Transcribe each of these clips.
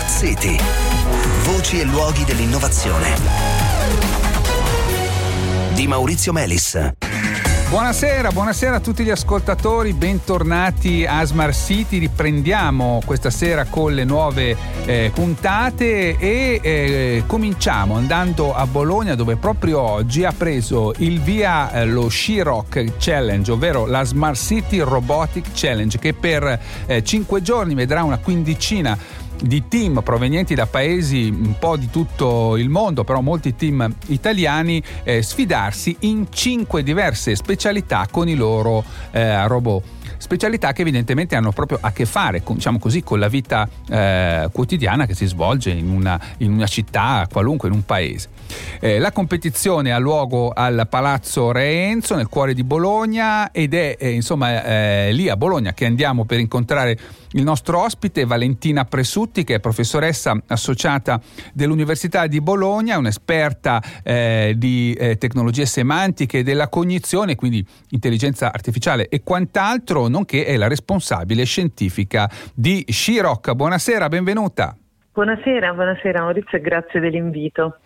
Smart City. Voci e luoghi dell'innovazione. Di Maurizio Melis. Buonasera, buonasera a tutti gli ascoltatori, bentornati a Smart City. Riprendiamo questa sera con le nuove eh, puntate e eh, cominciamo andando a Bologna dove proprio oggi ha preso il via eh, lo She-Rock Challenge, ovvero la Smart City Robotic Challenge che per eh, cinque giorni vedrà una quindicina di team provenienti da paesi un po' di tutto il mondo, però molti team italiani, eh, sfidarsi in cinque diverse specialità con i loro eh, robot specialità che evidentemente hanno proprio a che fare con, diciamo così, con la vita eh, quotidiana che si svolge in una, in una, città qualunque, in un paese. Eh, la competizione ha luogo al Palazzo Re Enzo nel cuore di Bologna ed è eh, insomma eh, lì a Bologna che andiamo per incontrare il nostro ospite Valentina Presutti che è professoressa associata dell'Università di Bologna, un'esperta eh, di eh, tecnologie semantiche della cognizione, quindi intelligenza artificiale e quant'altro, nonché è la responsabile scientifica di Shiroc. Buonasera, benvenuta. Buonasera, buonasera Maurizio e grazie dell'invito.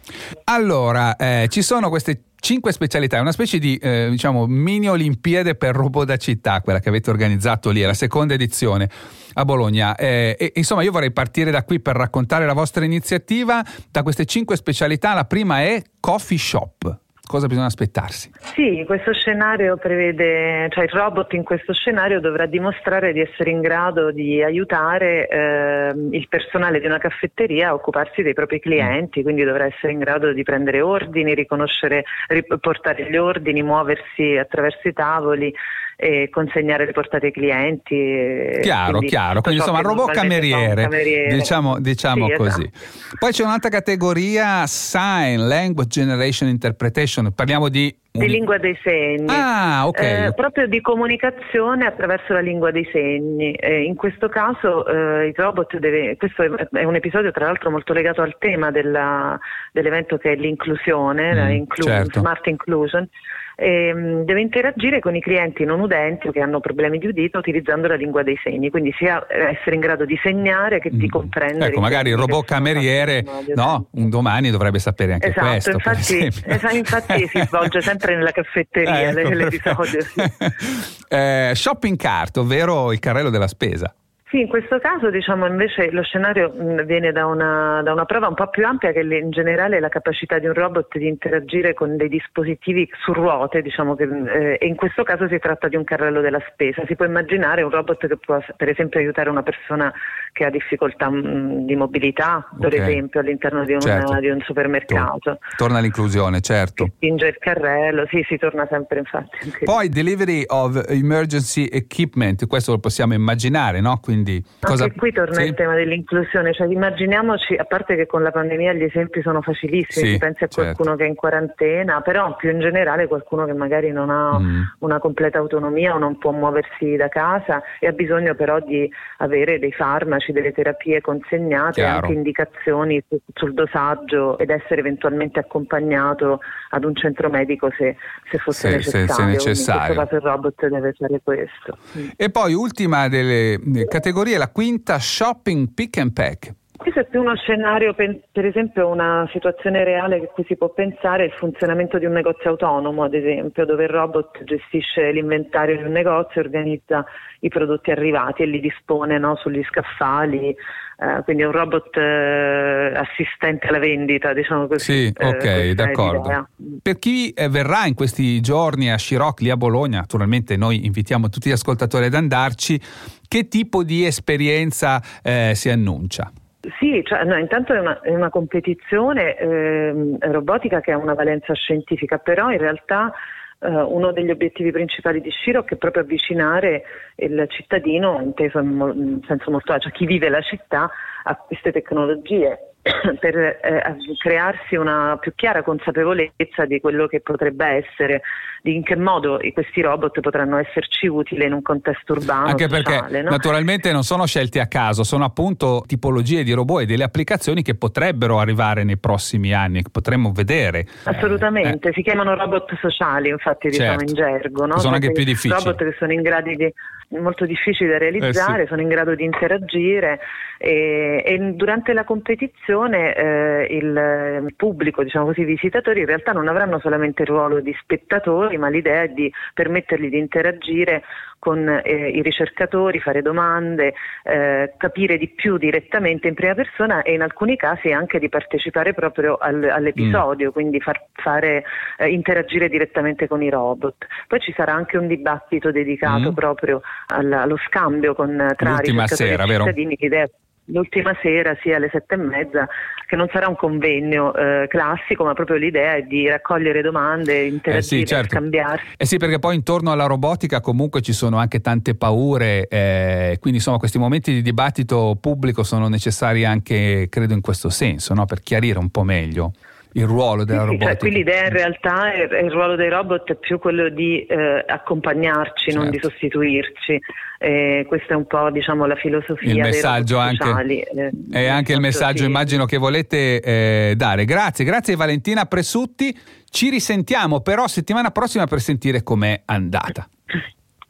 Allora, eh, ci sono queste cinque specialità, è una specie di eh, diciamo mini Olimpiade per robot da città, quella che avete organizzato lì, è la seconda edizione a Bologna. Eh, e, insomma, io vorrei partire da qui per raccontare la vostra iniziativa. Da queste cinque specialità, la prima è Coffee Shop. Cosa bisogna aspettarsi? Sì, questo scenario prevede, cioè il robot in questo scenario dovrà dimostrare di essere in grado di aiutare eh, il personale di una caffetteria a occuparsi dei propri clienti, quindi dovrà essere in grado di prendere ordini, riconoscere, riportare gli ordini, muoversi attraverso i tavoli e consegnare le portate ai clienti. Chiaro, quindi, chiaro. Quindi insomma robot cameriere, cameriere, diciamo, diciamo sì, così. Esatto. Poi c'è un'altra categoria, Sign Language Generation Interpretation, parliamo di di lingua dei segni, ah, okay. eh, proprio di comunicazione attraverso la lingua dei segni. Eh, in questo caso eh, il robot deve, questo è un episodio tra l'altro molto legato al tema della, dell'evento che è l'inclusione, mm, la inclu- certo. smart inclusion, ehm, deve interagire con i clienti non udenti o che hanno problemi di udito utilizzando la lingua dei segni, quindi sia essere in grado di segnare che di mm. comprendere. Ecco, magari il robot cameriere, no, un domani dovrebbe sapere anche esatto, questo. Infatti, esatto, infatti si svolge sempre nella caffetteria ecco. l'episodio. Sì. eh, shopping cart, ovvero il carrello della spesa. Sì, in questo caso diciamo invece lo scenario viene da una, da una, prova un po' più ampia che in generale è la capacità di un robot di interagire con dei dispositivi su ruote, diciamo che, eh, e in questo caso si tratta di un carrello della spesa. Si può immaginare un robot che può per esempio aiutare una persona che ha difficoltà mh, di mobilità, per okay. esempio all'interno di, una, certo. di, un supermercato. Torna all'inclusione, certo. Si spinge il carrello, sì, si torna sempre infatti. Poi delivery of emergency equipment, questo lo possiamo immaginare, no? Quindi quindi cosa... Anche qui torna sì? il tema dell'inclusione, cioè immaginiamoci, a parte che con la pandemia gli esempi sono facilissimi, sì, pensi a qualcuno certo. che è in quarantena, però più in generale qualcuno che magari non ha mm. una completa autonomia o non può muoversi da casa e ha bisogno però di avere dei farmaci, delle terapie consegnate, Chiaro. anche indicazioni su, sul dosaggio ed essere eventualmente accompagnato ad un centro medico se, se fosse se, necessario. Se, se necessario. in questo caso il robot deve fare questo. E poi ultima delle categorie categoria, la quinta shopping pick and pack. Questo è più uno scenario, per esempio una situazione reale che cui si può pensare il funzionamento di un negozio autonomo, ad esempio, dove il robot gestisce l'inventario di un negozio, organizza i prodotti arrivati e li dispone no, sugli scaffali, eh, quindi è un robot eh, assistente alla vendita, diciamo così. Sì, eh, ok, d'accordo. Per chi eh, verrà in questi giorni a Scirocco, lì a Bologna, naturalmente noi invitiamo tutti gli ascoltatori ad andarci, che tipo di esperienza eh, si annuncia? Sì, cioè, no, intanto è una, è una competizione eh, robotica che ha una valenza scientifica, però in realtà eh, uno degli obiettivi principali di Sciro è proprio avvicinare il cittadino, inteso in, mo- in senso molto cioè chi vive la città, a queste tecnologie per eh, crearsi una più chiara consapevolezza di quello che potrebbe essere, di in che modo questi robot potranno esserci utili in un contesto urbano. Anche sociale, perché no? naturalmente non sono scelti a caso, sono appunto tipologie di robot e delle applicazioni che potrebbero arrivare nei prossimi anni, che potremmo vedere. Assolutamente, eh. si chiamano robot sociali, infatti diciamo certo. in gergo. No? Sono anche più difficili. Robot che sono in grado di molto difficili da realizzare, eh sì. sono in grado di interagire e, e durante la competizione eh, il pubblico, diciamo così, i visitatori in realtà non avranno solamente il ruolo di spettatori, ma l'idea è di permettergli di interagire con eh, i ricercatori, fare domande, eh, capire di più direttamente in prima persona e in alcuni casi anche di partecipare proprio al, all'episodio, mm. quindi far fare, eh, interagire direttamente con i robot. Poi ci sarà anche un dibattito dedicato mm. proprio al, allo scambio con, tra L'ultima ricercatori sera, e cittadini, idea l'ultima sera, sia alle sette e mezza, che non sarà un convegno eh, classico, ma proprio l'idea è di raccogliere domande, interagire, eh sì, certo. scambiarsi. Eh sì, perché poi intorno alla robotica comunque ci sono anche tante paure, eh, quindi insomma questi momenti di dibattito pubblico sono necessari anche, credo, in questo senso, no? per chiarire un po' meglio il ruolo della sì, robotica. Cioè, qui l'idea in realtà è, è, il ruolo dei robot è più quello di eh, accompagnarci, certo. non di certo. sostituirci. Eh, questa è un po' diciamo, la filosofia il messaggio anche, eh, è anche il messaggio sì. immagino che volete eh, dare. Grazie, grazie Valentina Presutti. Ci risentiamo però settimana prossima per sentire com'è andata.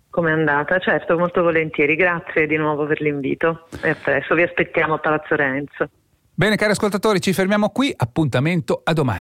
Com'è andata? Certo, molto volentieri. Grazie di nuovo per l'invito e a presto. Vi aspettiamo a Palazzo Renzo. Bene cari ascoltatori, ci fermiamo qui, appuntamento a domani.